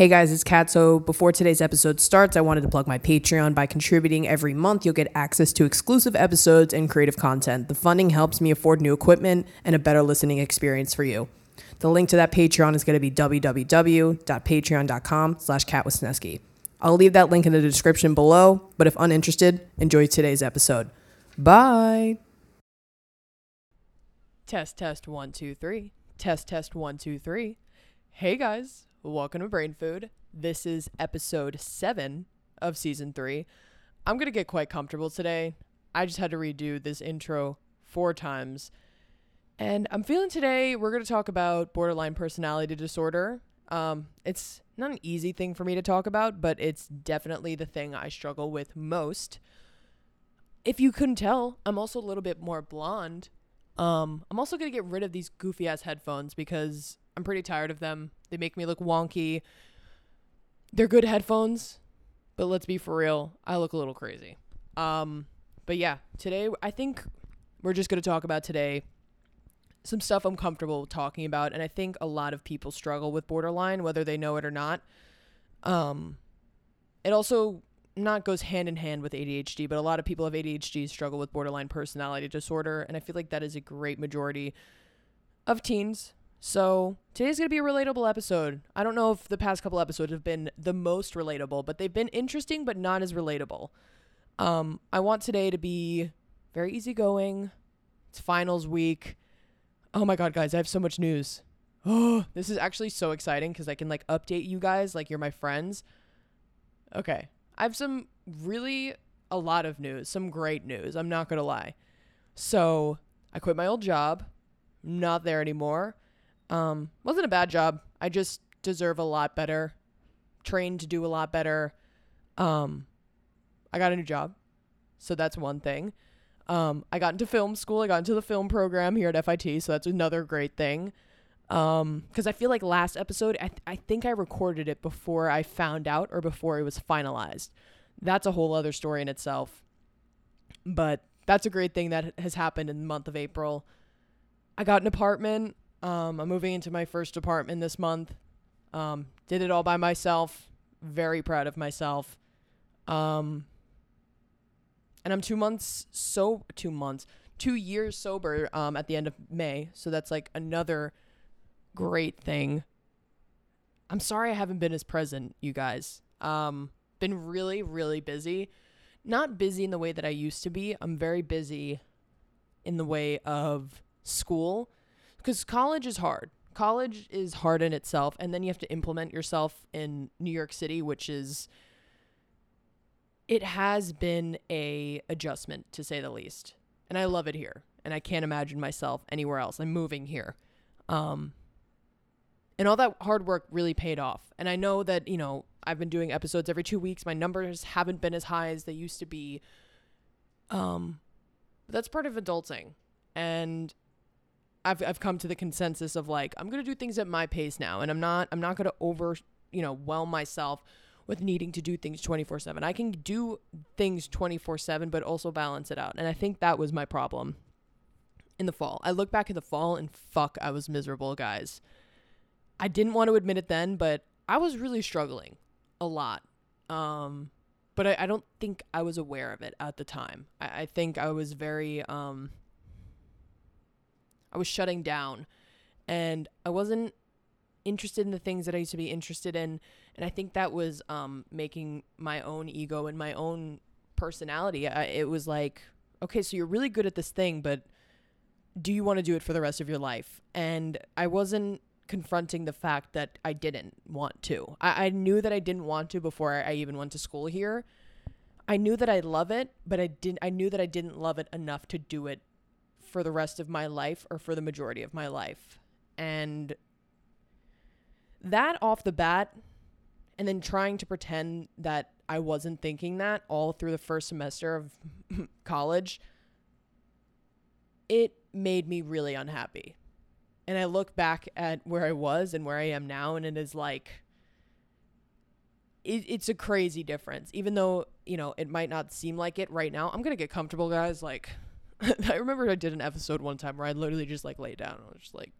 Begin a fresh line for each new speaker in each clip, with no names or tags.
Hey guys, it's Kat. So before today's episode starts, I wanted to plug my Patreon. By contributing every month, you'll get access to exclusive episodes and creative content. The funding helps me afford new equipment and a better listening experience for you. The link to that Patreon is going to be www.patreon.com slash katwisniewski. I'll leave that link in the description below, but if uninterested, enjoy today's episode. Bye! Test, test, one, two, three. Test, test, one, two, three. Hey guys, welcome to Brain Food. This is episode seven of season three. I'm going to get quite comfortable today. I just had to redo this intro four times. And I'm feeling today we're going to talk about borderline personality disorder. Um, it's not an easy thing for me to talk about, but it's definitely the thing I struggle with most. If you couldn't tell, I'm also a little bit more blonde. Um, I'm also going to get rid of these goofy ass headphones because I'm pretty tired of them. They make me look wonky. They're good headphones, but let's be for real, I look a little crazy. Um, but yeah, today I think we're just going to talk about today some stuff I'm comfortable talking about and I think a lot of people struggle with borderline whether they know it or not. Um it also not goes hand in hand with ADHD, but a lot of people have ADHD struggle with borderline personality disorder and I feel like that is a great majority of teens so today's going to be a relatable episode. I don't know if the past couple episodes have been the most relatable, but they've been interesting, but not as relatable. Um, I want today to be very easygoing. It's finals week. Oh my God, guys, I have so much news. Oh, this is actually so exciting because I can like update you guys like you're my friends. Okay. I have some really, a lot of news, some great news. I'm not going to lie. So I quit my old job, not there anymore. Um, wasn't a bad job. I just deserve a lot better. Trained to do a lot better. Um, I got a new job, so that's one thing. Um, I got into film school. I got into the film program here at FIT, so that's another great thing. Um, because I feel like last episode, I, th- I think I recorded it before I found out or before it was finalized. That's a whole other story in itself. But that's a great thing that has happened in the month of April. I got an apartment. Um, I'm moving into my first apartment this month. Um, did it all by myself. Very proud of myself. Um, and I'm two months so two months two years sober um, at the end of May. So that's like another great thing. I'm sorry I haven't been as present, you guys. Um, been really really busy. Not busy in the way that I used to be. I'm very busy in the way of school because college is hard. College is hard in itself, and then you have to implement yourself in New York City, which is it has been a adjustment to say the least. And I love it here, and I can't imagine myself anywhere else. I'm moving here. Um, and all that hard work really paid off. And I know that, you know, I've been doing episodes every 2 weeks. My numbers haven't been as high as they used to be. Um, but that's part of adulting. And I've I've come to the consensus of like I'm gonna do things at my pace now, and I'm not I'm not gonna over you know whelm myself with needing to do things 24 7. I can do things 24 7, but also balance it out. And I think that was my problem in the fall. I look back at the fall and fuck, I was miserable, guys. I didn't want to admit it then, but I was really struggling a lot. Um, but I, I don't think I was aware of it at the time. I, I think I was very um, I was shutting down and I wasn't interested in the things that I used to be interested in. And I think that was um, making my own ego and my own personality. I, it was like, okay, so you're really good at this thing, but do you want to do it for the rest of your life? And I wasn't confronting the fact that I didn't want to. I, I knew that I didn't want to before I, even went to school here. I knew that I love it, but I didn't I knew that I didn't love it enough to do it for the rest of my life or for the majority of my life. And that off the bat, and then trying to pretend that I wasn't thinking that all through the first semester of college, it made me really unhappy. And I look back at where I was and where I am now, and it is like, it, it's a crazy difference. Even though, you know, it might not seem like it right now. I'm going to get comfortable, guys. Like, I remember I did an episode one time where I literally just like lay down. I was just like,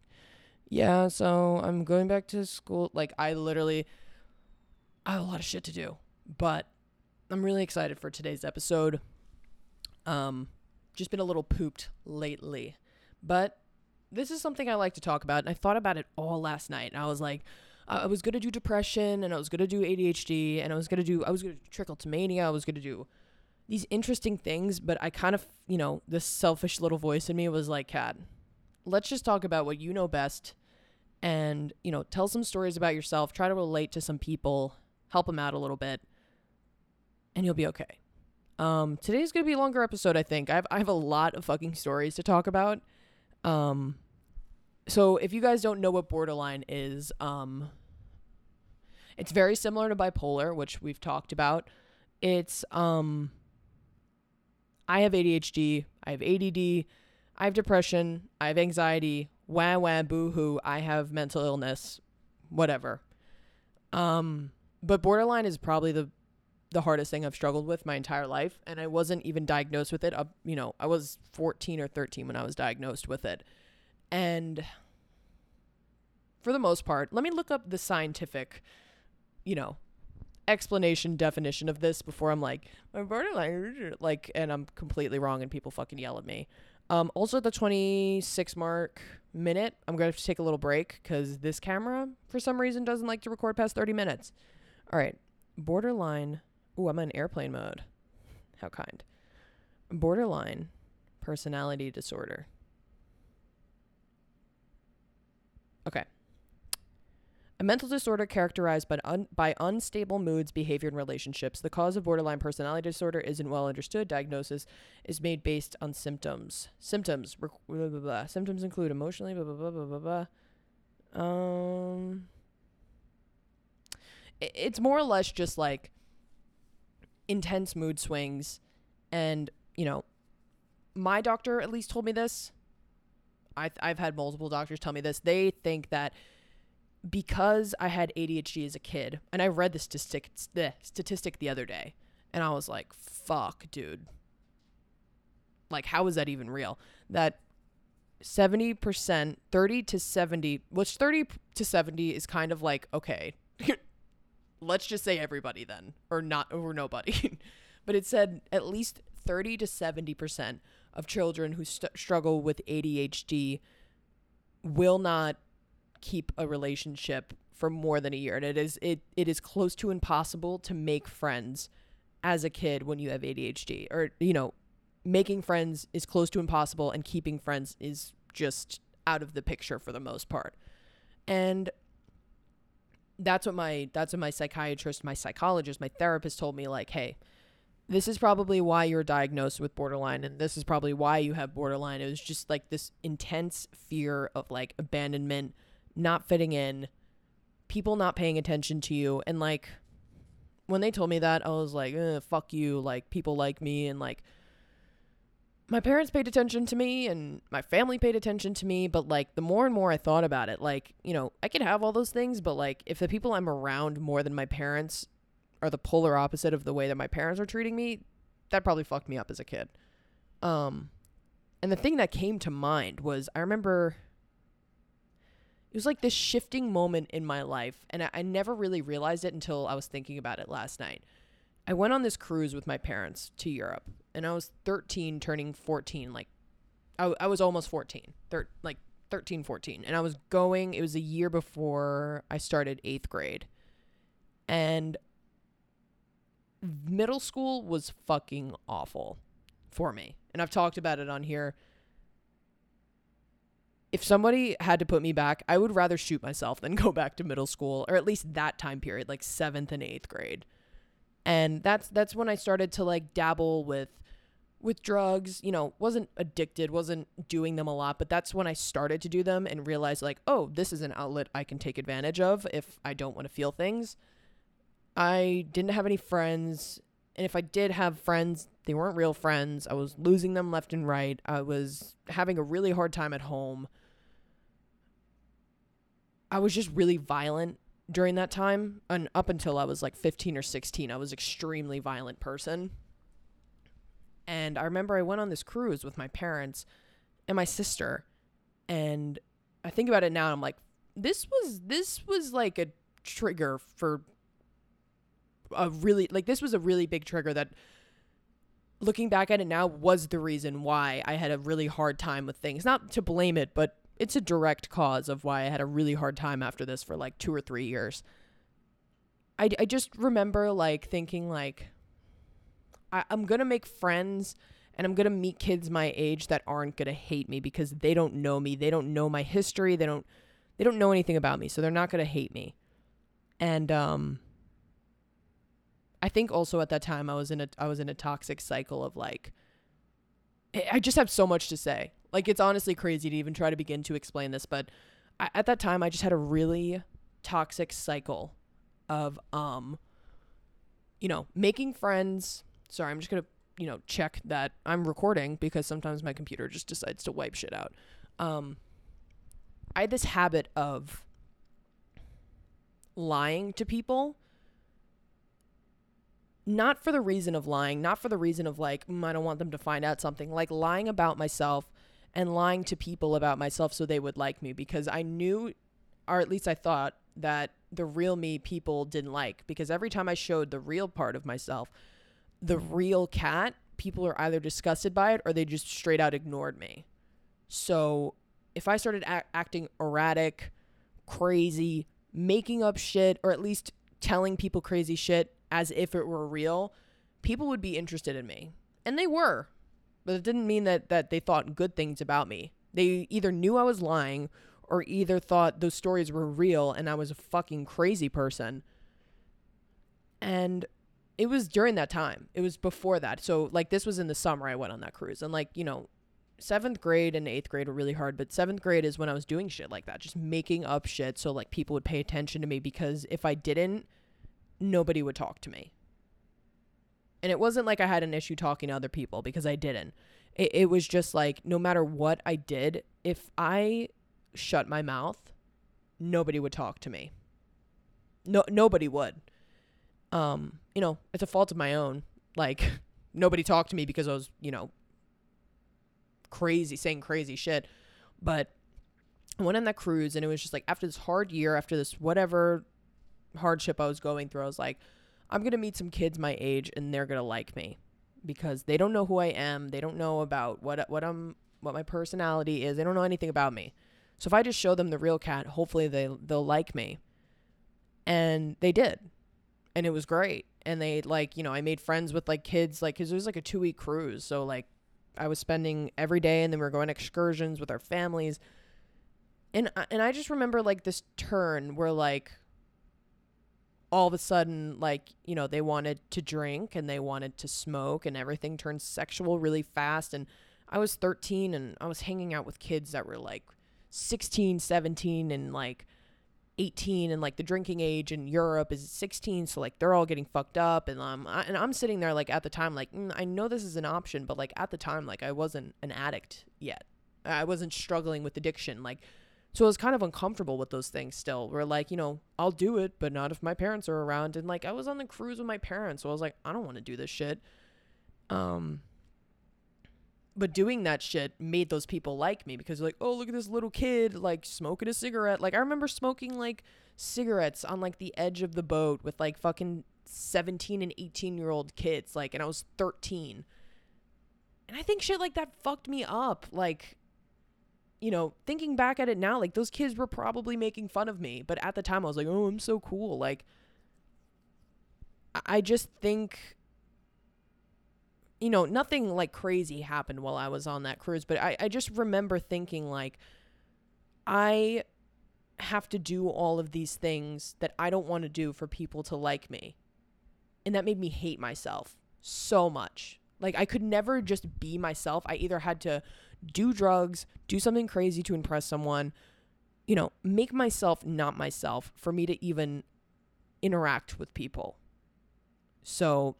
yeah, so I'm going back to school. Like I literally, I have a lot of shit to do, but I'm really excited for today's episode. Um, just been a little pooped lately, but this is something I like to talk about, and I thought about it all last night. And I was like, I was gonna do depression, and I was gonna do ADHD, and I was gonna do, I was gonna do trichotillomania, I was gonna do these interesting things, but I kind of, you know, this selfish little voice in me was like, Kat, let's just talk about what you know best and, you know, tell some stories about yourself, try to relate to some people, help them out a little bit, and you'll be okay. Um, today's gonna be a longer episode, I think. I have I have a lot of fucking stories to talk about. Um, so if you guys don't know what borderline is, um, it's very similar to bipolar, which we've talked about. It's um I have ADHD, I have ADD, I have depression, I have anxiety, wah wah boo hoo, I have mental illness, whatever. Um, but borderline is probably the the hardest thing I've struggled with my entire life, and I wasn't even diagnosed with it. Up, you know, I was 14 or 13 when I was diagnosed with it, and for the most part, let me look up the scientific, you know, explanation definition of this before I'm like my borderline like and I'm completely wrong and people fucking yell at me. Um, also at the 26 mark minute, I'm going to have to take a little break cuz this camera for some reason doesn't like to record past 30 minutes. All right. Borderline. Ooh, I'm in airplane mode. How kind. Borderline personality disorder. Okay. A mental disorder characterized by, un- by unstable moods, behavior, and relationships. The cause of borderline personality disorder isn't well understood. Diagnosis is made based on symptoms. Symptoms. Rec- blah, blah, blah. Symptoms include emotionally, blah, blah, blah, blah, blah, blah. Um, it, it's more or less just like intense mood swings. And, you know, my doctor at least told me this. I've, I've had multiple doctors tell me this. They think that because I had ADHD as a kid, and I read the statistic the statistic the other day, and I was like, "Fuck, dude! Like, how is that even real?" That seventy percent, thirty to seventy, which thirty to seventy is kind of like okay, let's just say everybody then, or not, or nobody. but it said at least thirty to seventy percent of children who st- struggle with ADHD will not keep a relationship for more than a year. And it is it it is close to impossible to make friends as a kid when you have ADHD or you know making friends is close to impossible and keeping friends is just out of the picture for the most part. And that's what my that's what my psychiatrist my psychologist my therapist told me like hey this is probably why you're diagnosed with borderline and this is probably why you have borderline. It was just like this intense fear of like abandonment not fitting in, people not paying attention to you. And like, when they told me that, I was like, fuck you. Like, people like me. And like, my parents paid attention to me and my family paid attention to me. But like, the more and more I thought about it, like, you know, I could have all those things, but like, if the people I'm around more than my parents are the polar opposite of the way that my parents are treating me, that probably fucked me up as a kid. Um, and the thing that came to mind was I remember it was like this shifting moment in my life and I, I, never really realized it until i was thinking about it last night. I went on this cruise with my parents to europe and i was 13 turning 14 like i, I was almost 14 thir- like 13 14 and i was going it was a year before i started eighth grade and middle school was fucking awful for me and i've talked about it on here if somebody had to put me back, I would rather shoot myself than go back to middle school or at least that time period, like 7th and 8th grade. And that's that's when I started to like dabble with with drugs, you know, wasn't addicted, wasn't doing them a lot, but that's when I started to do them and realized like, oh, this is an outlet I can take advantage of if I don't want to feel things. I didn't have any friends, and if I did have friends, they weren't real friends. I was losing them left and right. I was having a really hard time at home. I was just really violent during that time and up until I was like 15 or 16 I was extremely violent person. And I remember I went on this cruise with my parents and my sister and I think about it now I'm like this was this was like a trigger for a really like this was a really big trigger that looking back at it now was the reason why I had a really hard time with things. Not to blame it, but it's a direct cause of why I had a really hard time after this for like 2 or 3 years. I I just remember like thinking like I, I'm to make friends and I'm to meet kids my age that aren't to hate me because they don't know me. They don't know my history. They don't they don't know anything about me, so they're not to hate me. And um I think also at that time I was in a I was in a toxic cycle of like I just have so much to say. Like it's honestly crazy to even try to begin to explain this, but I, at that time I just had a really toxic cycle of um you know, making friends. Sorry, I'm just going to, you know, check that I'm recording because sometimes my computer just decides to wipe shit out. Um I had this habit of lying to people not for the reason of lying, not for the reason of like, mm, I don't want them to find out something, like lying about myself and lying to people about myself so they would like me because I knew, or at least I thought, that the real me people didn't like because every time I showed the real part of myself, the mm. real Kat, people are either disgusted by it or they just straight out ignored me. So if I started a- acting erratic, crazy, making up shit, or at least telling people crazy shit as if it were real, people would be interested in me. And they were. But it didn't mean that, that they thought good things about me. They either knew I was lying or either thought those stories were real and I was a fucking crazy person. And it was during that time. It was before that. So, like, this was in the summer I went on that cruise. And, like, you know, seventh grade and eighth grade were really hard, but seventh grade is when I was doing shit like that, just making up shit so like people would pay attention to me because if I didn't, nobody would talk to me. And it wasn't like I had an issue talking to other people because I didn't. It, it was just like no matter what I did, if I shut my mouth, nobody would talk to me. No, nobody would. Um, you know, it's a fault of my own. Like nobody talked to me because I was, you know, crazy, saying crazy shit. But I went on that cruise and it was just like after this hard year, after this whatever hardship I was going through, I was like, I'm going to meet some kids my age and they're going to like me because they don't know who I am. They don't know about what what I'm what my personality is. They don't know anything about me. So if I just show them the real Kat, hopefully they they'll like me. And they did. And it was great. And they like, you know, I made friends with like kids like cuz it was like a 2-week cruise. So like I was spending every day and then we were going excursions with our families. And and I just remember like this turn where like all of a sudden like, you know, they wanted to drink and they wanted to smoke and everything turned sexual really fast. And I was 13 and I was hanging out with kids that were like 16, 17 and like 18 and like the drinking age in Europe is 16 so like they're all getting fucked up. And um I, and I'm sitting there like at the time like mm, I know this is an option but like at the time like I wasn't an addict yet. I wasn't struggling with addiction. Like so I was kind of uncomfortable with those things still. Where like, you know, I'll do it, but not if my parents are around and like I was on the cruise with my parents, so I was like I don't want to do this shit. Um but doing that shit made those people like me because like, oh, look at this little kid like smoking a cigarette. Like I remember smoking like cigarettes on like the edge of the boat with like fucking 17 and 18 year old kids like and I was 13. And I think shit like that fucked me up. Like you know, thinking back at it now, like those kids were probably making fun of me, but at the time I was like, "Oh, I'm so cool." Like I just think you know, nothing like crazy happened while I was on that cruise, but I, I just remember thinking like I have to do all of these things that I don't want to do for people to like me. And that made me hate myself so much. Like I could never just be myself. I either had to do drugs, do something crazy to impress someone, you know, make myself not myself for me to even interact with people. So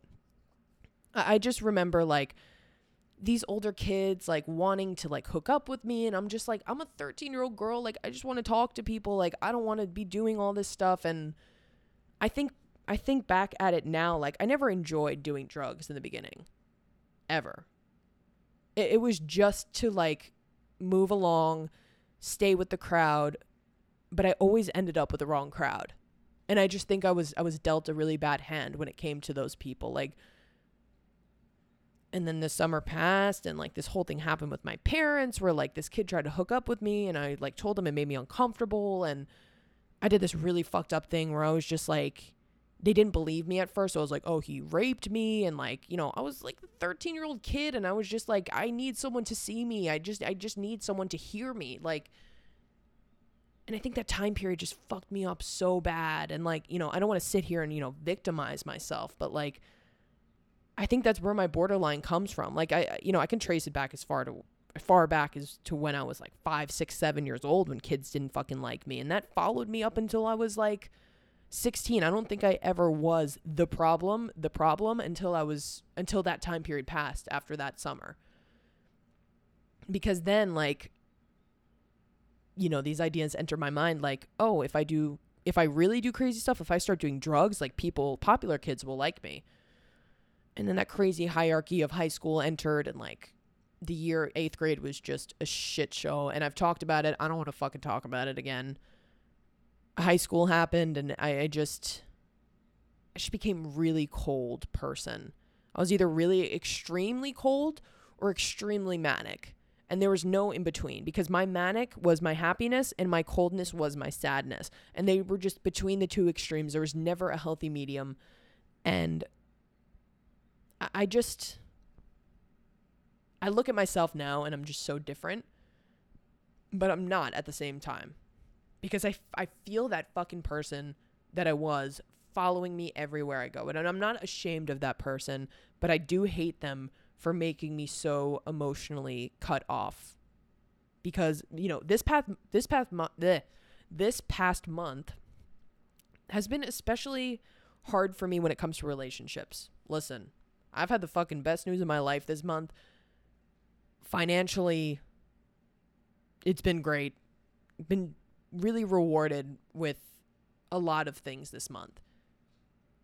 I just remember like these older kids like wanting to like hook up with me and I'm just like I'm a 13 year old girl. Like I just want to talk to people. Like I don't want to be doing all this stuff. And I think I think back at it now like I never enjoyed doing drugs in the beginning ever it, it was just to like move along stay with the crowd but I always ended up with the wrong crowd And I just think I was I was dealt a really bad hand when it came to those people. Like and then the summer passed and like this whole thing happened with my parents where like this kid tried to hook up with me and I like told him it made me uncomfortable and I did this really fucked up thing where I was just like they didn't believe me at first. So I was like, "Oh, he raped me." And like, you know, I was like a 13-year-old kid and I was just like, "I need someone to see me. I just I just need someone to hear me." Like and I think that time period just fucked me up so bad and like, you know, I don't want to sit here and, you know, victimize myself, but like I think that's where my borderline comes from. Like I, you know, I can trace it back as far to far back as to when I was like five, six, seven years old when kids didn't fucking like me, and that followed me up until I was like 16. I don't think I ever was the problem, the problem until I was until that time period passed after that summer. Because then like you know, these ideas enter my mind like, "Oh, if I do if I really do crazy stuff, if I start doing drugs, like people, popular kids will like me." and then that crazy hierarchy of high school entered and like the year eighth grade was just a shit show and i've talked about it i don't want to fucking talk about it again high school happened and I, I just i just became really cold person. I was either really extremely cold or extremely manic. And there was no in between because my manic was my happiness and my coldness was my sadness. And they were just between the two extremes. There was never a healthy medium. And I just I look at myself now and I'm just so different, but I'm not at the same time because I, I feel that fucking person that I was following me everywhere I go. And I'm not ashamed of that person, but I do hate them for making me so emotionally cut off. Because, you know, this past this past month this past month has been especially hard for me when it comes to relationships. Listen, I've had the fucking best news of my life this month. Financially, it's been great. Been really rewarded with a lot of things this month.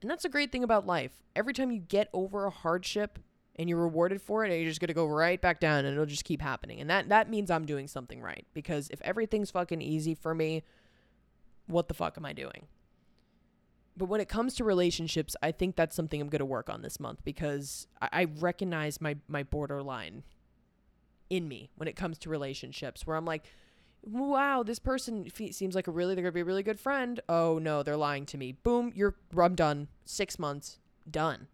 And that's a great thing about life. Every time you get over a hardship and you're rewarded for it, you're just gonna go right back down and it'll just keep happening. And that that means I'm doing something right. Because if everything's fucking easy for me, what the fuck am I doing? but when it comes to relationships, I think that's something I'm going to work on this month because I, I recognize my my borderline in me when it comes to relationships, where I'm like, wow, this person seems like a really they're gonna be a really good friend. Oh no, they're lying to me. Boom, you're I'm done. Six months done.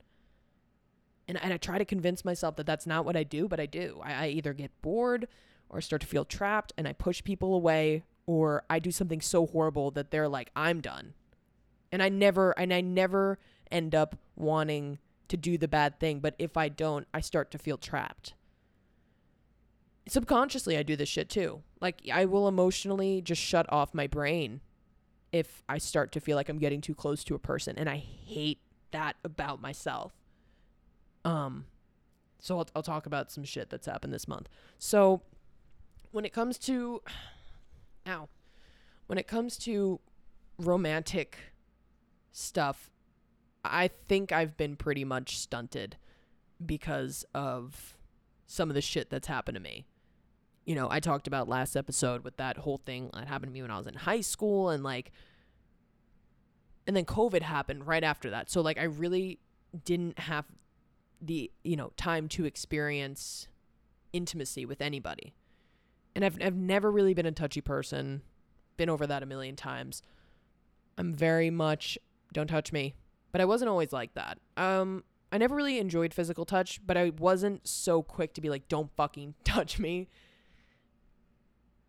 And and I try to convince myself that that's not what I do, but I do. I, I either get bored or start to feel trapped, and I push people away, or I do something so horrible that they're like, I'm done and I never and I never end up wanting to do the bad thing, but if I don't, I start to feel trapped. Subconsciously, I do this shit too. Like I will emotionally just shut off my brain if I start to feel like I'm getting too close to a person, and I hate that about myself. Um, so I'll, I'll talk about some shit that's happened this month. So when it comes to, ow, when it comes to romantic stuff, I think I've been pretty much stunted because of some of the shit that's happened to me. You know, I talked about last episode with that whole thing that happened to me when I was in high school and like and then COVID happened right after that. So like I really didn't have the, you know, time to experience intimacy with anybody. And I've I've never really been a touchy person. Been over that a million times. I'm very much don't touch me. But I wasn't always like that. Um, I never really enjoyed physical touch, but I wasn't so quick to be like, don't fucking touch me.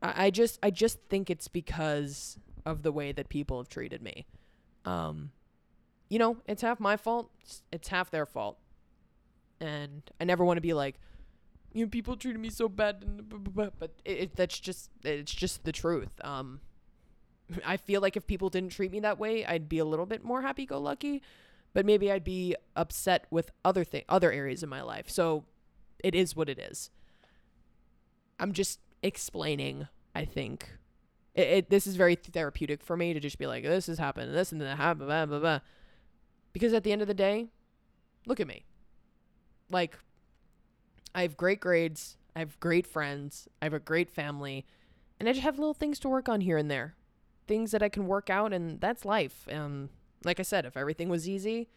I, I just I just think it's because of the way that people have treated me. Um, you know, it's half my fault. It's, it's half their fault. And I never want to be like, you know, people treated me so bad, but it, it, that's just it's just the truth. Um, I feel like if people didn't treat me that way, I'd be a little bit more happy go lucky, but maybe I'd be upset with other thing other areas in my life. So it is what it is. I'm just explaining, I think. It, it this is very therapeutic for me to just be like this has happened, this and that happened, blah, blah, blah. Because at the end of the day, look at me. Like I have great grades, I have great friends, I have a great family, and I just have little things to work on here and there things that I can work out, and that's life. Um, Like I said, if everything was easy,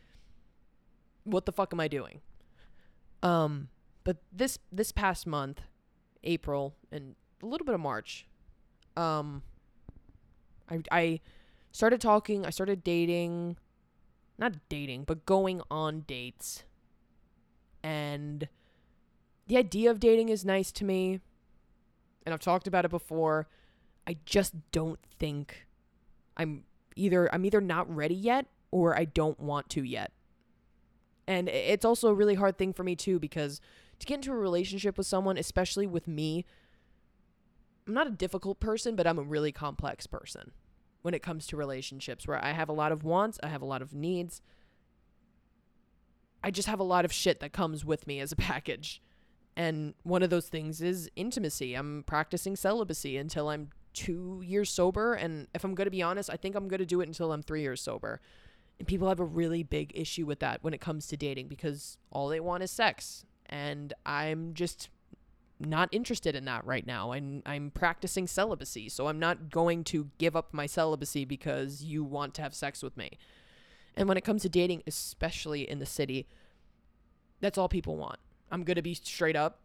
what the fuck am I doing? Um, but this this past month, April and a little bit of March, um, I I started talking. I started dating, not dating, but going on dates, and the idea of dating is nice to me. And I've talked about it before. I just don't think I'm either I'm either not ready yet or I don't want to yet. And it's also a really hard thing for me too because to get into a relationship with someone, especially with me, I'm not a difficult person, but I'm a really complex person when it comes to relationships where I have a lot of wants, I have a lot of needs. I just have a lot of shit that comes with me as a package. And one of those things is intimacy. I'm practicing celibacy until I'm two years sober. And if I'm going to be honest, I think I'm going to do it until I'm three years sober. And people have a really big issue with that when it comes to dating because all they want is sex. And I'm just not interested in that right now. I'm, I'm practicing celibacy. So I'm not going to give up my celibacy because you want to have sex with me. And when it comes to dating, especially in the city, that's all people want. I'm going to be straight up.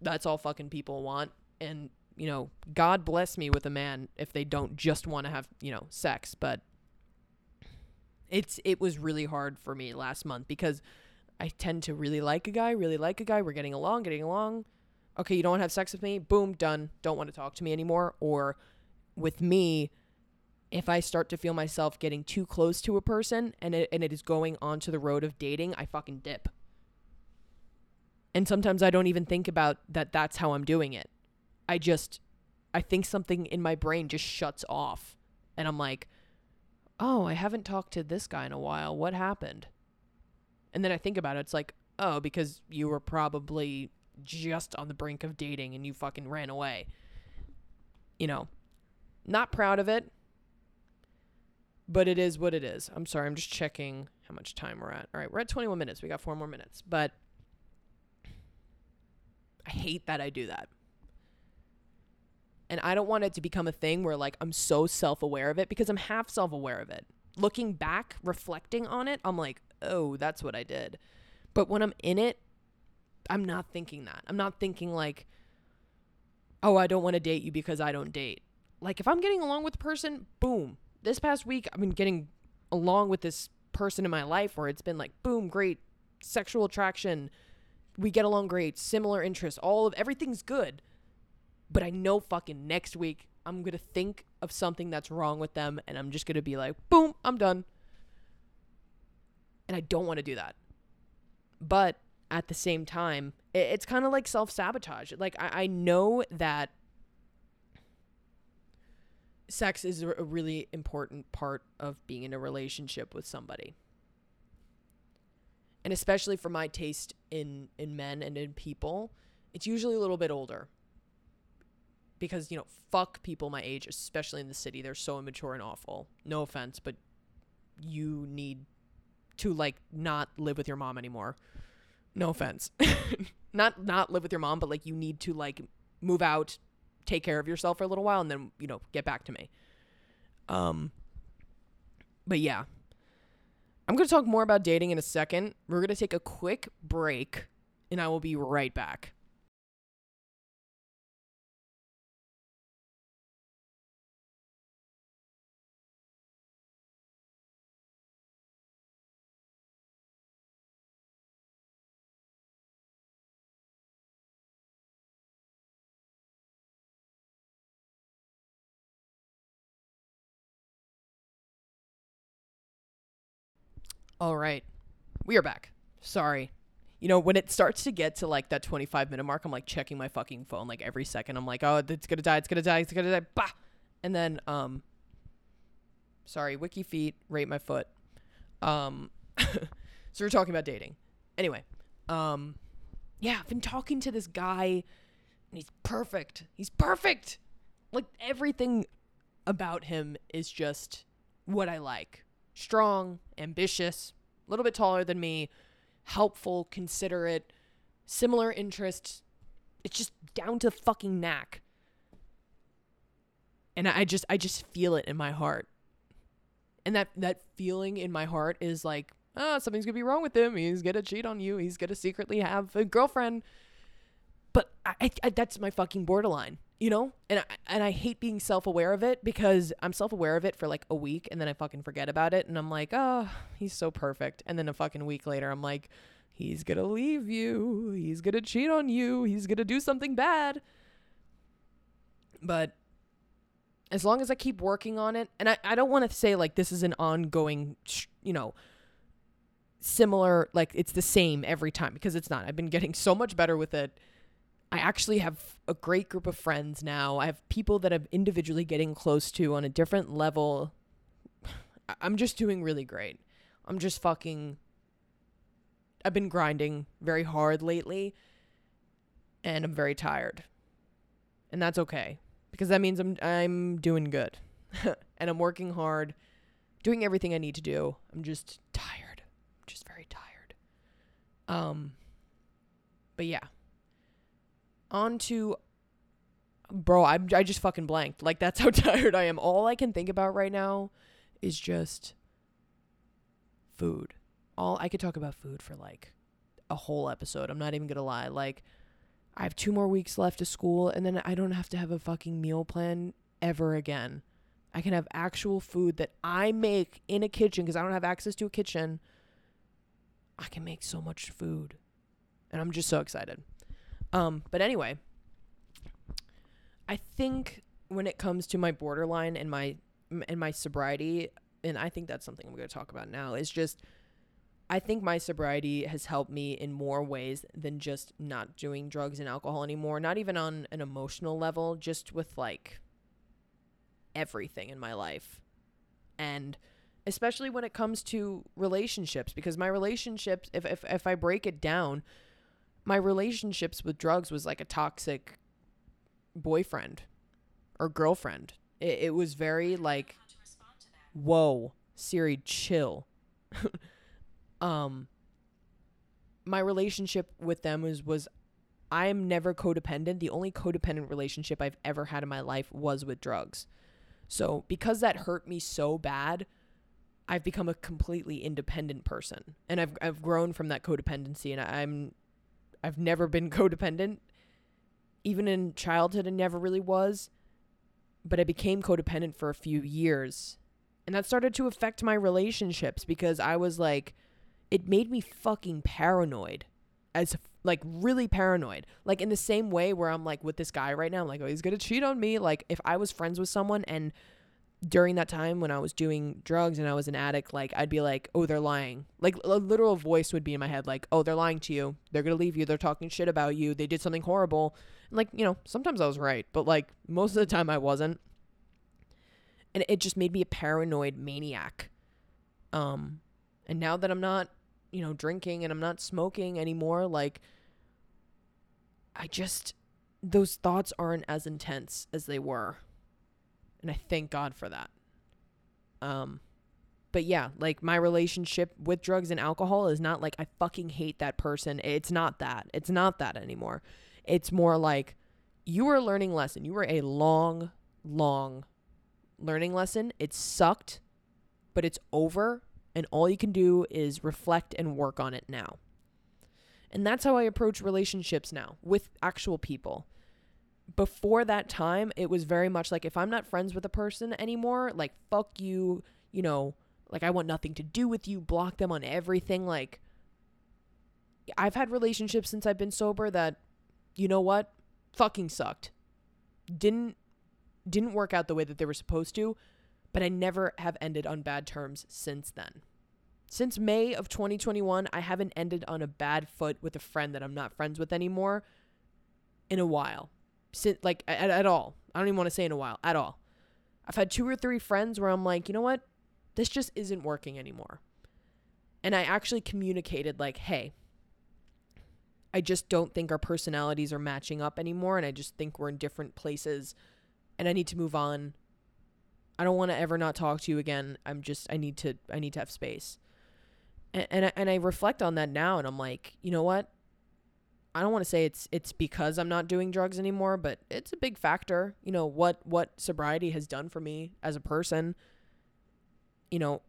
That's all fucking people want. And, you know, God bless me with a man if they don't just want to have, you know, sex, but it's it was really hard for me last month because I tend to really like a guy, really like a guy, we're getting along, getting along. Okay, you don't want to have sex with me? Boom, done. Don't want to talk to me anymore or with me if I start to feel myself getting too close to a person and it, and it is going onto the road of dating, I fucking dip. And sometimes I don't even think about that that's how I'm doing it. I just I think something in my brain just shuts off and I'm like, "Oh, I haven't talked to this guy in a while. What happened?" And then I think about it, it's like, "Oh, because you were probably just on the brink of dating and you fucking ran away." You know, not proud of it, but it is what it is. I'm sorry, I'm just checking how much time we're at. All right, we're at 21 minutes. We got four more minutes. But I hate that I do that. And I don't want it to become a thing where like I'm so self-aware of it because I'm half self-aware of it. Looking back, reflecting on it, I'm like, "Oh, that's what I did." But when I'm in it, I'm not thinking that. I'm not thinking like, "Oh, I don't want to date you because I don't date." Like if I'm getting along with a person, boom. This past week I've been getting along with this person in my life where it's been like, boom, great sexual attraction, we get along great, similar interests, all of everything's good. But I know fucking next week I'm going to think of something that's wrong with them and I'm just going to be like, boom, I'm done. And I don't want to do that. But at the same time, it's kind of like self sabotage. Like, I, I know that sex is a really important part of being in a relationship with somebody and especially for my taste in in men and in people, it's usually a little bit older. Because, you know, fuck people my age, especially in the city. They're so immature and awful. No offense, but you need to like not live with your mom anymore. No offense. not not live with your mom, but like you need to like move out, take care of yourself for a little while and then, you know, get back to me. Um but yeah, I'm going to talk more about dating in a second. We're going to take a quick break, and I will be right back. All right. We are back. Sorry. You know, when it starts to get to like that 25 minute mark, I'm like checking my fucking phone like every second. I'm like, oh, it's to die. It's to die. It's to die. Bah! And then, um, sorry, WikiFeet, rate my foot. Um, so we're talking about dating. Anyway, um, yeah, I've been talking to this guy and he's perfect. He's perfect. Like everything about him is just what I like strong, ambitious, a little bit taller than me, helpful, considerate, similar interests. It's just down to fucking knack. And I just I just feel it in my heart. And that that feeling in my heart is like, oh, something's gonna be wrong with him. He's gonna cheat on you. He's gonna secretly have a girlfriend. But I, I that's my fucking borderline, you know. And I, and I hate being self aware of it because I'm self aware of it for like a week and then I fucking forget about it and I'm like, oh, he's so perfect. And then a fucking week later, I'm like, he's gonna leave you. He's gonna cheat on you. He's gonna do something bad. But as long as I keep working on it, and I, I don't want to say like this is an ongoing, you know, similar, like it's the same every time because it's not. I've been getting so much better with it. I actually have a great group of friends now. I have people that I'm individually getting close to on a different level. I'm just doing really great. I'm just fucking. I've been grinding very hard lately, and I'm very tired. And that's okay because that means I'm I'm doing good. and I'm working hard, doing everything I need to do. I'm just tired. Just very tired. Um but yeah. On to bro, I I just fucking blanked. Like that's how tired I am. All I can think about right now is just food. All I could talk about food for like a whole episode. I'm not even to lie. Like I have two more weeks left of school, and then I don't have to have a fucking meal plan ever again. I can have actual food that I make in a kitchen because I don't have access to a kitchen. I can make so much food. And I'm just so excited. Um, but anyway, I think when it comes to my borderline and my and my sobriety, and I think that's something I'm going to talk about now, is just I think my sobriety has helped me in more ways than just not doing drugs and alcohol anymore, not even on an emotional level, just with like everything in my life. And especially when it comes to relationships because my relationships if if if I break it down, my relationships with drugs was like a toxic boyfriend or girlfriend. It, it was very like whoa, Siri chill. um my relationship with them was was I am never codependent. The only codependent relationship I've ever had in my life was with drugs. So, because that hurt me so bad, I've become a completely independent person. And I've I've grown from that codependency and I'm I've never been codependent. Even in childhood I never really was. But I became codependent for a few years. And that started to affect my relationships because I was like it made me fucking paranoid as like really paranoid like in the same way where i'm like with this guy right now i'm like oh he's gonna cheat on me like if i was friends with someone and during that time when i was doing drugs and i was an addict like i'd be like oh they're lying. Like a literal voice would be in my head like oh they're lying to you. They're gonna leave you. They're talking shit about you. They did something horrible. And like you know sometimes i was right but like most of the time i wasn't. And it just made me a paranoid maniac. Um and now that I'm not, you know, drinking and I'm not smoking anymore, like I just those thoughts aren't as intense as they were. And I thank God for that. Um but yeah, like my relationship with drugs and alcohol is not like I fucking hate that person. It's not that. It's not that anymore. It's more like you were a learning lesson. You were a long, long learning lesson. It sucked, but it's over and all you can do is reflect and work on it now. And that's how I approach relationships now with actual people. Before that time, it was very much like if I'm not friends with a person anymore, like fuck you, you know, like I want nothing to do with you, block them on everything. Like, I've had relationships since I've been sober that, you know what, fucking sucked. Didn't didn't work out the way that they were supposed to, but I never have ended on bad terms since then. Since May of 2021, I haven't ended on a bad foot with a friend that I'm not friends with anymore in a while. Since, like, at, at all. I don't even want to say in a while, at all. I've had two or three friends where I'm like, you know what? This just isn't working anymore. And I actually communicated, like, hey, I just don't think our personalities are matching up anymore. And I just think we're in different places and I need to move on I don't want to ever not talk to you again. I'm just I need to I need to have space. And and I, and I reflect on that now and I'm like, you know what? I don't want to say it's it's because I'm not doing drugs anymore, but it's a big factor. You know what what sobriety has done for me as a person. you know,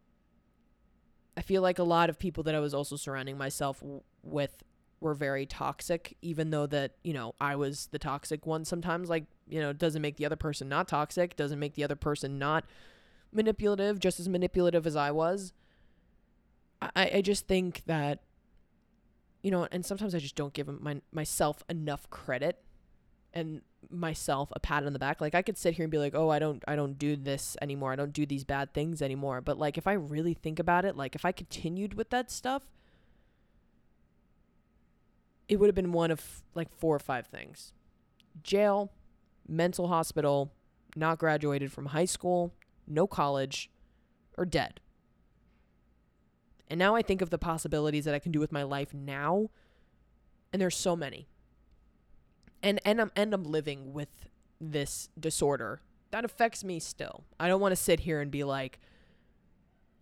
I feel like a lot of people that I was also surrounding myself w- with were very toxic, even though that, you know, I was the toxic one sometimes. Like, you know, doesn't make the other person not toxic, doesn't make the other person not manipulative, just as manipulative as I was. I, I just think that, you know, and sometimes I just don't give my, myself enough credit and myself a pat on the back. Like I could sit here and be like, "Oh, I don't I don't do this anymore. I don't do these bad things anymore." But like if I really think about it, like if I continued with that stuff, it would have been one of like four or five things. Jail, mental hospital, not graduated from high school, no college, or dead. And now I think of the possibilities that I can do with my life now, and there's so many and and I'm and I'm living with this disorder that affects me still. I don't want to sit here and be like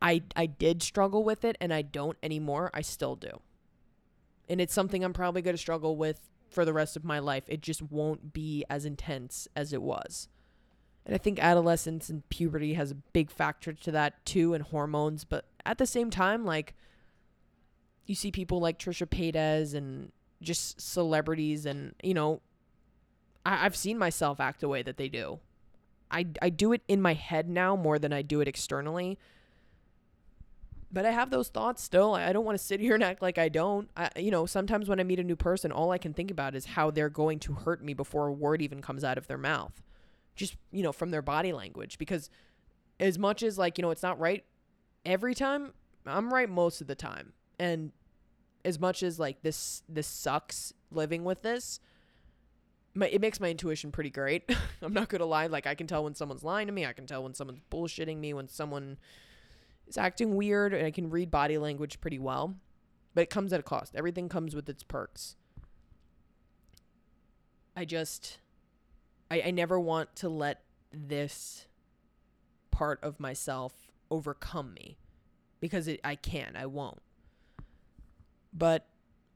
I I did struggle with it and I don't anymore. I still do. And it's something I'm probably going to struggle with for the rest of my life. It just won't be as intense as it was. And I think adolescence and puberty has a big factor to that too and hormones, but at the same time like you see people like Trisha Paytas and just celebrities and you know I, I've seen myself act the way that they do. I I do it in my head now more than I do it externally. But I have those thoughts still. I don't want to sit here and act like I don't. I, you know, sometimes when I meet a new person, all I can think about is how they're going to hurt me before a word even comes out of their mouth. Just, you know, from their body language. Because as much as, like, you know, it's not right every time, I'm right most of the time. And as much as like this this sucks living with this my, it makes my intuition pretty great. I'm not gonna lie. Like i can tell when someone's lying to me. I can tell when someone's bullshitting me when someone is acting weird and i can read body language pretty well. But it comes at a cost. Everything comes with its perks. I just i, I never want to let this part of myself overcome me because it, i can't, i won't but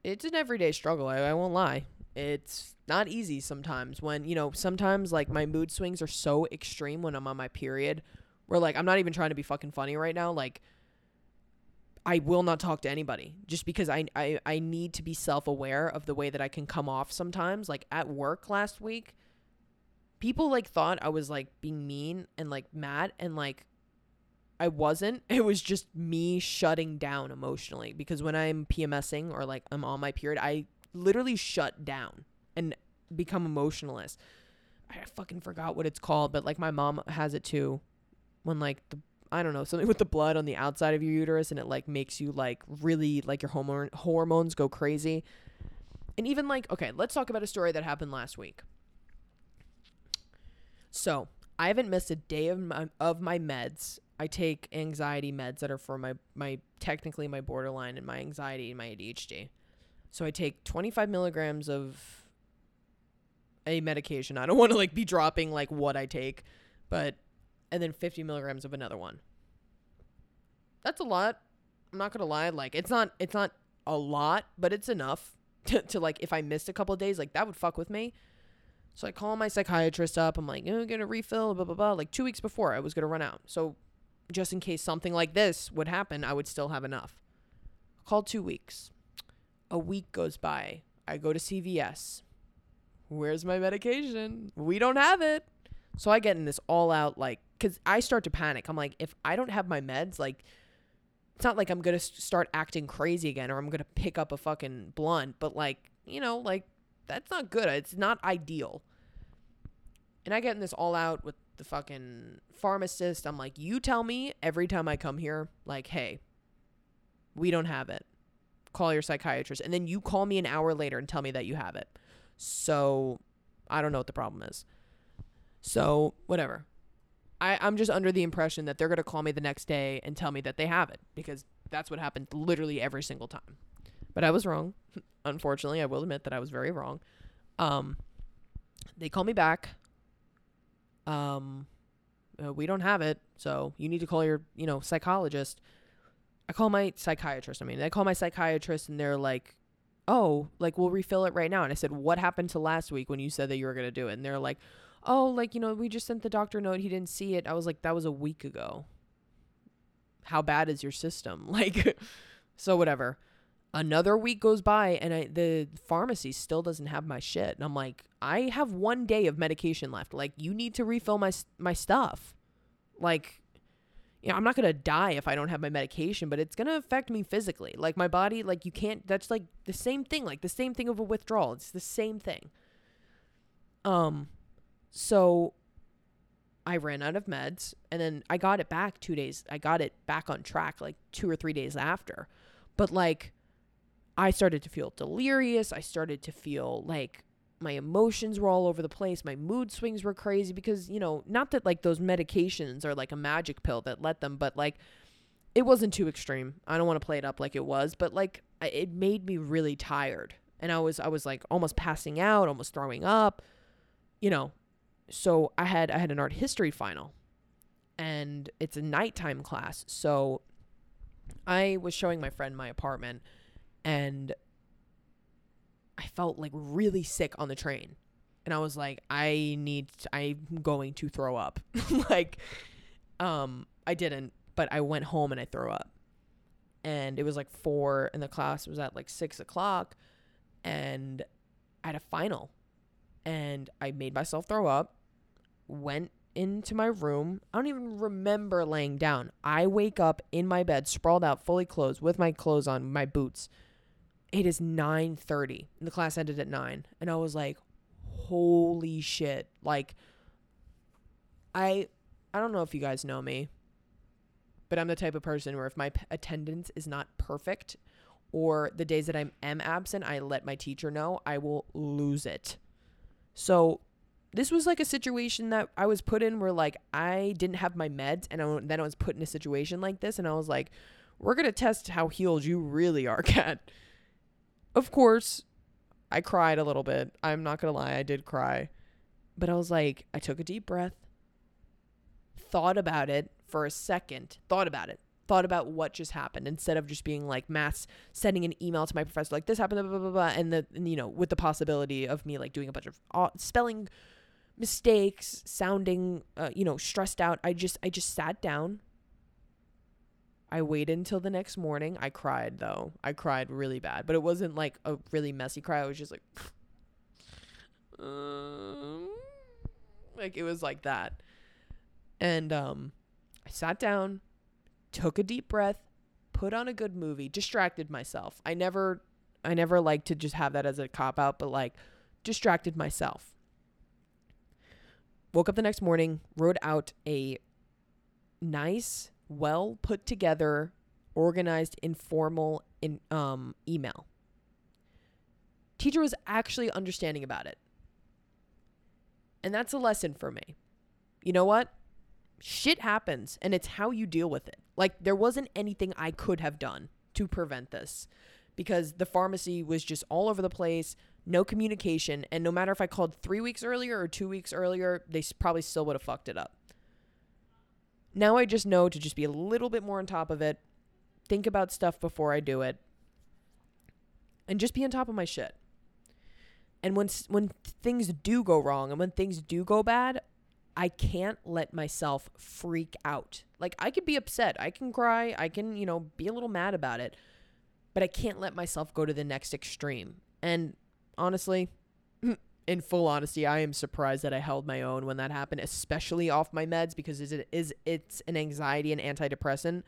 it's an everyday struggle. I, I won't lie. It's not easy sometimes when, you know, sometimes like my mood swings are so extreme when I'm on my period where like I'm not even trying to be fucking funny right now. Like I will not talk to anybody just because I, I, I need to be self aware of the way that I can come off sometimes. Like at work last week, people like thought I was like being mean and like mad and like I wasn't. It was just me shutting down emotionally because when I'm PMSing or like I'm on my period, I literally shut down and become emotionless. I fucking forgot what it's called, but like my mom has it too. When like the I don't know, something with the blood on the outside of your uterus and it like makes you like really like your hormone hormones go crazy. And even like okay, let's talk about a story that happened last week. So, I haven't missed a day of my, of my meds I take anxiety meds that are for my my technically my borderline and my anxiety and my ADHD. So I take 25 milligrams of a medication. I don't want to like be dropping like what I take, but and then 50 milligrams of another one. That's a lot. I'm not gonna lie. Like it's not it's not a lot, but it's enough to, to like if I missed a couple days, like that would fuck with me. So I call my psychiatrist up. I'm like, oh, gonna refill, blah blah blah. Like two weeks before I was gonna run out. So just in case something like this would happen, I would still have enough. Call two weeks. A week goes by. I go to CVS. Where's my medication? We don't have it. So I get in this all out, like, because I start to panic. I'm like, if I don't have my meds, like, it's not like I'm going to start acting crazy again or I'm going to pick up a fucking blunt, but like, you know, like, that's not good. It's not ideal. And I get in this all out with the fucking pharmacist. I'm like, you tell me every time I come here, like, hey, we don't have it. Call your psychiatrist. And then you call me an hour later and tell me that you have it. So I don't know what the problem is. So whatever. I, I'm just under the impression that they're going to call me the next day and tell me that they have it because that's what happened literally every single time. But I was wrong. Unfortunately, I will admit that I was very wrong. Um, they call me back um, uh, we don't have it, so you need to call your, you know, psychologist. I call my psychiatrist. I mean, I call my psychiatrist and they're like, oh, like we'll refill it right now. And I said, what happened to last week when you said that you were to do it? And they're like, oh, like, you know, we just sent the doctor note. He didn't see it. I was like, that was a week ago. how bad is your system? Like, so whatever. Another week goes by and I, the pharmacy still doesn't have my shit. And I'm like, I have one day of medication left. Like, you need to refill my my stuff. Like, you know, I'm not gonna die if I don't have my medication, but it's gonna affect me physically. Like my body, like you can't. That's like the same thing. Like the same thing of a withdrawal. It's the same thing. Um, so I ran out of meds and then I got it back two days. I got it back on track like two or three days after. But like, I started to feel delirious. I started to feel like my emotions were all over the place. My mood swings were crazy because, you know, not that like those medications are like a magic pill that let them, but like it wasn't too extreme. I don't want to play it up like it was, but like it made me really tired. And I was I was like almost passing out, almost throwing up. You know, so I had I had an art history final and it's a nighttime class. So I was showing my friend my apartment and I felt like really sick on the train. And I was like, I need to, I'm going to throw up. like um I didn't, but I went home and I threw up. And it was like four and the class was at like six o'clock and I had a final. And I made myself throw up went into my room. I don't even remember laying down. I wake up in my bed, sprawled out, fully clothed, with my clothes on, my boots. It is 9:30. And the class ended at 9, and I was like, "Holy shit." Like I I don't know if you guys know me, but I'm the type of person where if my p- attendance is not perfect or the days that I am absent, I let my teacher know, I will lose it. So this was like a situation that I was put in where like I didn't have my meds and I, then I was put in a situation like this and I was like, we're going to test how healed you really are, Kat. Of course, I cried a little bit. I'm not going to lie, I did cry. But I was like, I took a deep breath, thought about it for a second, thought about it, thought about what just happened instead of just being like mass sending an email to my professor like this happened blah blah blah, blah and the and, you know with the possibility of me like doing a bunch of uh, spelling mistakes, sounding, uh, you know, stressed out. I just, I just sat down. I waited until the next morning. I cried though. I cried really bad, but it wasn't like a really messy cry. I was just like, um, like it was like that. And um, I sat down, took a deep breath, put on a good movie, distracted myself. I never, I never like to just have that as a cop out, but like distracted myself woke up the next morning, wrote out a nice, well put together, organized, informal in, um, email. Teacher was actually understanding about it. And that's a lesson for me. You know what? Shit happens and it's how you deal with it. Like, there wasn't anything I could have done to prevent this because the pharmacy was just all over the place no communication, and no matter if I called three weeks earlier or two weeks earlier, they probably still would have fucked it up. Now I just know to just be a little bit more on top of it, think about stuff before I do it, and just be on top of my shit. And when when things do go wrong and when things do go bad, I can't let myself freak out. Like I could be upset, I can cry, I can, you know, be a little mad about it, but I can't let myself go to the next extreme. And honestly, in full honesty, I am surprised that I held my own when that happened, especially off my meds because it is it's an anxiety and antidepressant.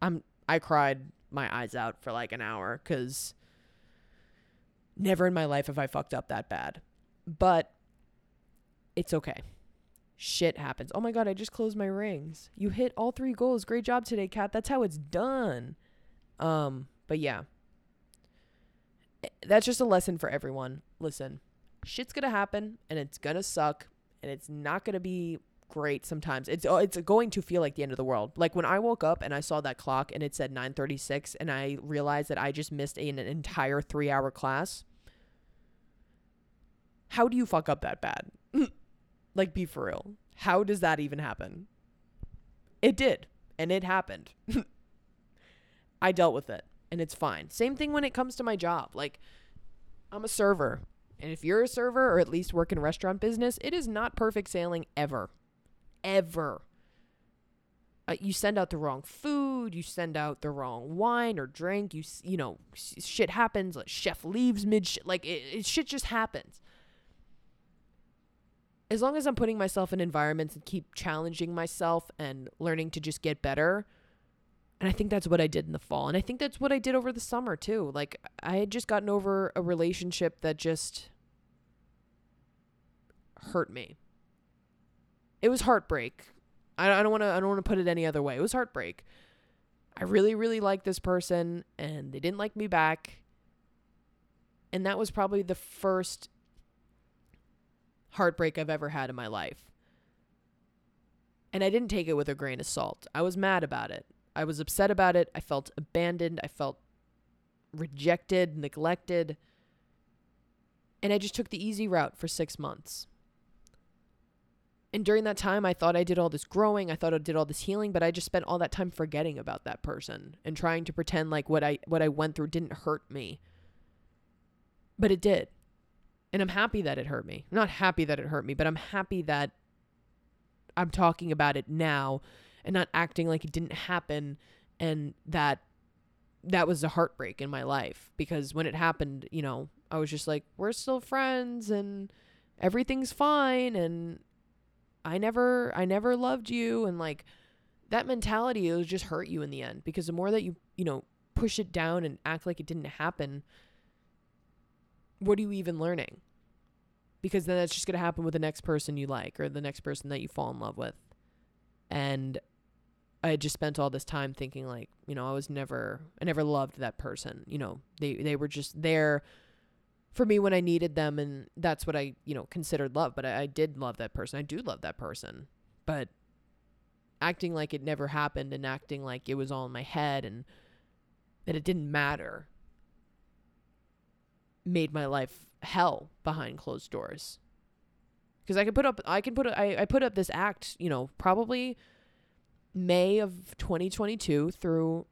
I'm I cried my eyes out for like an hour cuz never in my life have I fucked up that bad. But it's okay. Shit happens. Oh my god, I just closed my rings. You hit all three goals. Great job today, Kat. That's how it's done. Um, but yeah that's just a lesson for everyone. Listen, shit's gonna happen and it's gonna suck and it's not gonna be great sometimes. It's oh, it's going to feel like the end of the world. Like when I woke up and I saw that clock and it said 9:36 and I realized that I just missed an entire 3-hour class. How do you fuck up that bad? like be for real. How does that even happen? It did and it happened. I dealt with it and it's fine. Same thing when it comes to my job. Like, I'm a server. And if you're a server or at least work in restaurant business, it is not perfect sailing ever. Ever. uh, you send out the wrong food, you send out the wrong wine or drink, you you know, shit happens, like chef leaves mid like it, it shit just happens. As long as I'm putting myself in environments and keep challenging myself and learning to just get better, and I think that's what I did in the fall. And I think that's what I did over the summer too. Like I had just gotten over a relationship that just hurt me. It was heartbreak. I, don't want to I don't want to put it any other way. It was heartbreak. I really really liked this person and they didn't like me back. And that was probably the first heartbreak I've ever had in my life. And I didn't take it with a grain of salt. I was mad about it. I was upset about it. I felt abandoned. I felt rejected, neglected. And I just took the easy route for six months. And during that time, I thought I did all this growing. I thought I did all this healing, but I just spent all that time forgetting about that person and trying to pretend like what I what I went through didn't hurt me. But it did. And I'm happy that it hurt me. I'm not happy that it hurt me, but I'm happy that I'm talking about it now and not acting like it didn't happen and that that was a heartbreak in my life because when it happened, you know, I was just like we're still friends and everything's fine and I never I never loved you and like that mentality it will just hurt you in the end because the more that you, you know, push it down and act like it didn't happen, what are you even learning? Because then that's just going to happen with the next person you like or the next person that you fall in love with. And I had just spent all this time thinking like, you know, I was never I never loved that person. You know, they they were just there for me when I needed them and that's what I, you know, considered love. But I, I did love that person. I do love that person. But acting like it never happened and acting like it was all in my head and that it didn't matter made my life hell behind closed doors. Because I could put up, I can put, I, I put up this act, you know, probably May of 2022 through,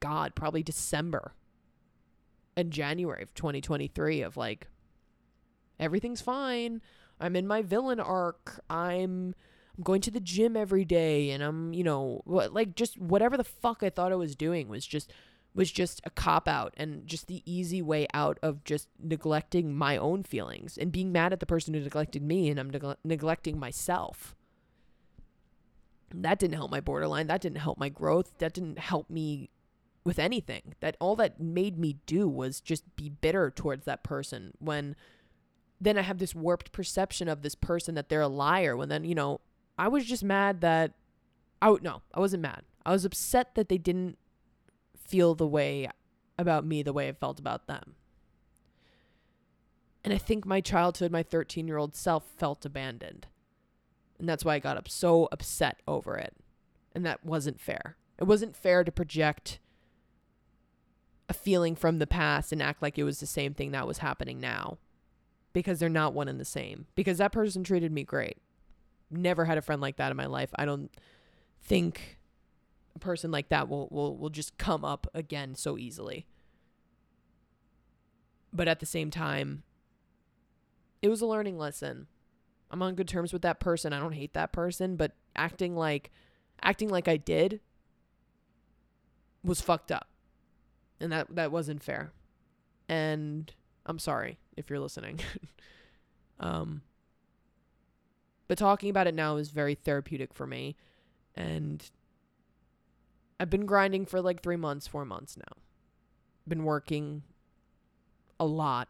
God, probably December and January of 2023 of like, everything's fine. I'm in my villain arc. I'm, I'm going to the gym every day, and I'm, you know, what, like just whatever the fuck I thought I was doing was just was just a cop out and just the easy way out of just neglecting my own feelings and being mad at the person who neglected me and I'm neg- neglecting myself. That didn't help my borderline. That didn't help my growth. That didn't help me with anything. That all that made me do was just be bitter towards that person when then I have this warped perception of this person that they're a liar when then, you know, I was just mad that I no, I wasn't mad. I was upset that they didn't feel the way about me the way I felt about them. And I think my childhood, my 13 year old self felt abandoned. And that's why I got up so upset over it. And that wasn't fair. It wasn't fair to project a feeling from the past and act like it was the same thing that was happening now. Because they're not one and the same. Because that person treated me great. Never had a friend like that in my life. I don't think a person like that will will will just come up again so easily. But at the same time, it was a learning lesson. I'm on good terms with that person. I don't hate that person, but acting like acting like I did was fucked up. And that that wasn't fair. And I'm sorry if you're listening. um but talking about it now is very therapeutic for me and I've been grinding for like 3 months, 4 months now. Been working a lot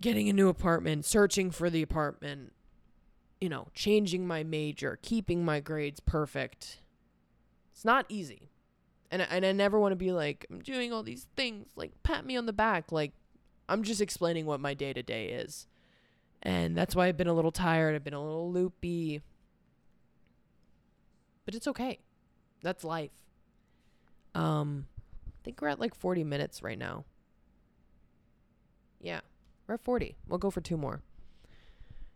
getting a new apartment, searching for the apartment, you know, changing my major, keeping my grades perfect. It's not easy. And I, and I never want to be like I'm doing all these things, like pat me on the back, like I'm just explaining what my day-to-day is. And that's why I've been a little tired, I've been a little loopy. But it's okay. That's life. Um I think we're at like 40 minutes right now. Yeah. We're at 40. We'll go for two more.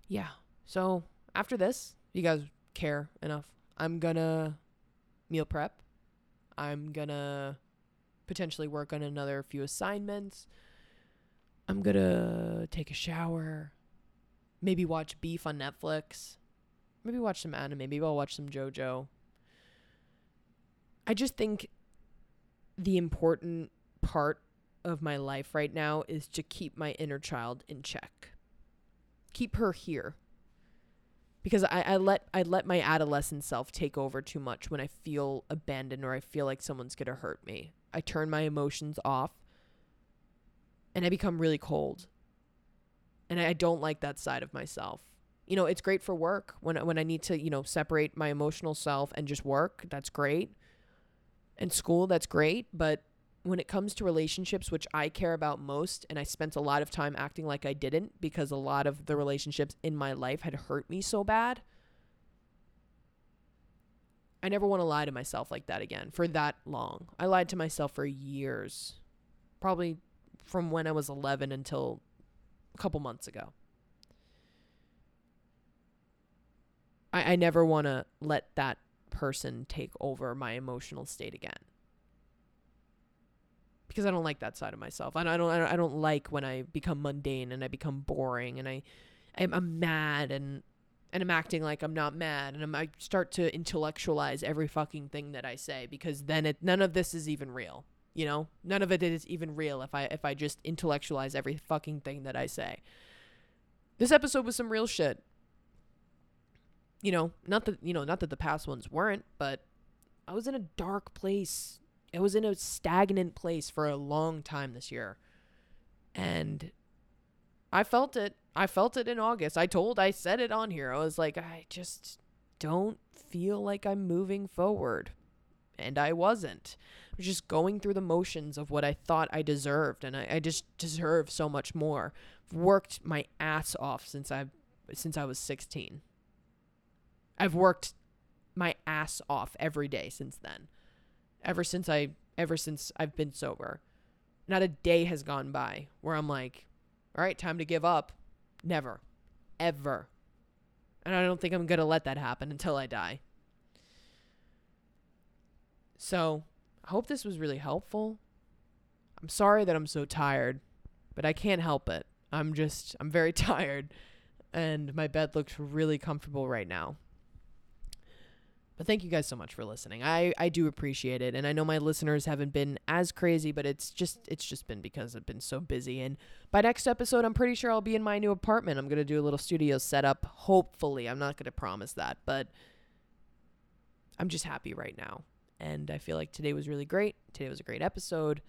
Yeah. So after this, you guys care enough. I'm gonna meal prep. I'm gonna potentially work on another few assignments. I'm gonna take a shower. Maybe watch Beef on Netflix. maybe watch some anime. Maybe I'll watch some JoJo. I just think the important part of my life right now is to keep my inner child in check. Keep her here. Because I, I let I let my adolescent self take over too much when I feel abandoned or I feel like someone's gonna hurt me. I turn my emotions off and I become really cold. And I don't like that side of myself. You know, it's great for work when when I need to, you know, separate my emotional self and just work. That's great. And school, that's great, but when it comes to relationships, which I care about most, and I spent a lot of time acting like I didn't because a lot of the relationships in my life had hurt me so bad. I never want to lie to myself like that again for that long. I lied to myself for years, probably from when I was 11 until a couple months ago. I, I never want to let that person take over my emotional state again because I don't like that side of myself. I don't, I don't, I don't like when I become mundane and I become boring and I, I'm, mad and and I'm acting like I'm not mad and I'm, I start to intellectualize every fucking thing that I say because then it none of this is even real. You know, none of it is even real if I if I just intellectualize every fucking thing that I say. This episode was some real shit. You know, not that you know, not that the past ones weren't, but I was in a dark place it was in a stagnant place for a long time this year. And I felt it. I felt it in August. I told, I said it on here. I was like, I just don't feel like I'm moving forward. And I wasn't. I was just going through the motions of what I thought I deserved. And I, I just deserve so much more. I've worked my ass off since I've since I was 16. I've worked my ass off every day since then ever since I ever since I've been sober. Not a day has gone by where I'm like, all right, time to give up. Never. Ever. And I don't think I'm going to let that happen until I die. So, I hope this was really helpful. I'm sorry that I'm so tired, but I can't help it. I'm just, I'm very tired, and my bed looks really comfortable right now. But thank you guys so much for listening. I, I do appreciate it. And I know my listeners haven't been as crazy, but it's just it's just been because I've been so busy. And by next episode, I'm pretty sure I'll be in my new apartment. I'm gonna do a little studio setup. Hopefully. I'm not gonna promise that, but I'm just happy right now. And I feel like today was really great. Today was a great episode.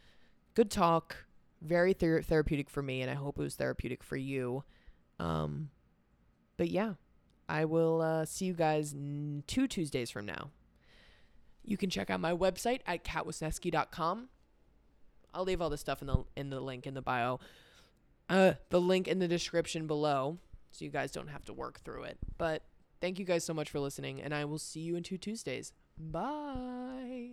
Good talk. Very ther- therapeutic for me, and I hope it was therapeutic for you. Um, but yeah, I will uh, see you guys n- two Tuesdays from now. You can check out my website at katwisnieski.com. I'll leave all the stuff in the in the link in the bio. Uh, the link in the description below, so you guys don't have to work through it. But thank you guys so much for listening, and I will see you in two Tuesdays. Bye.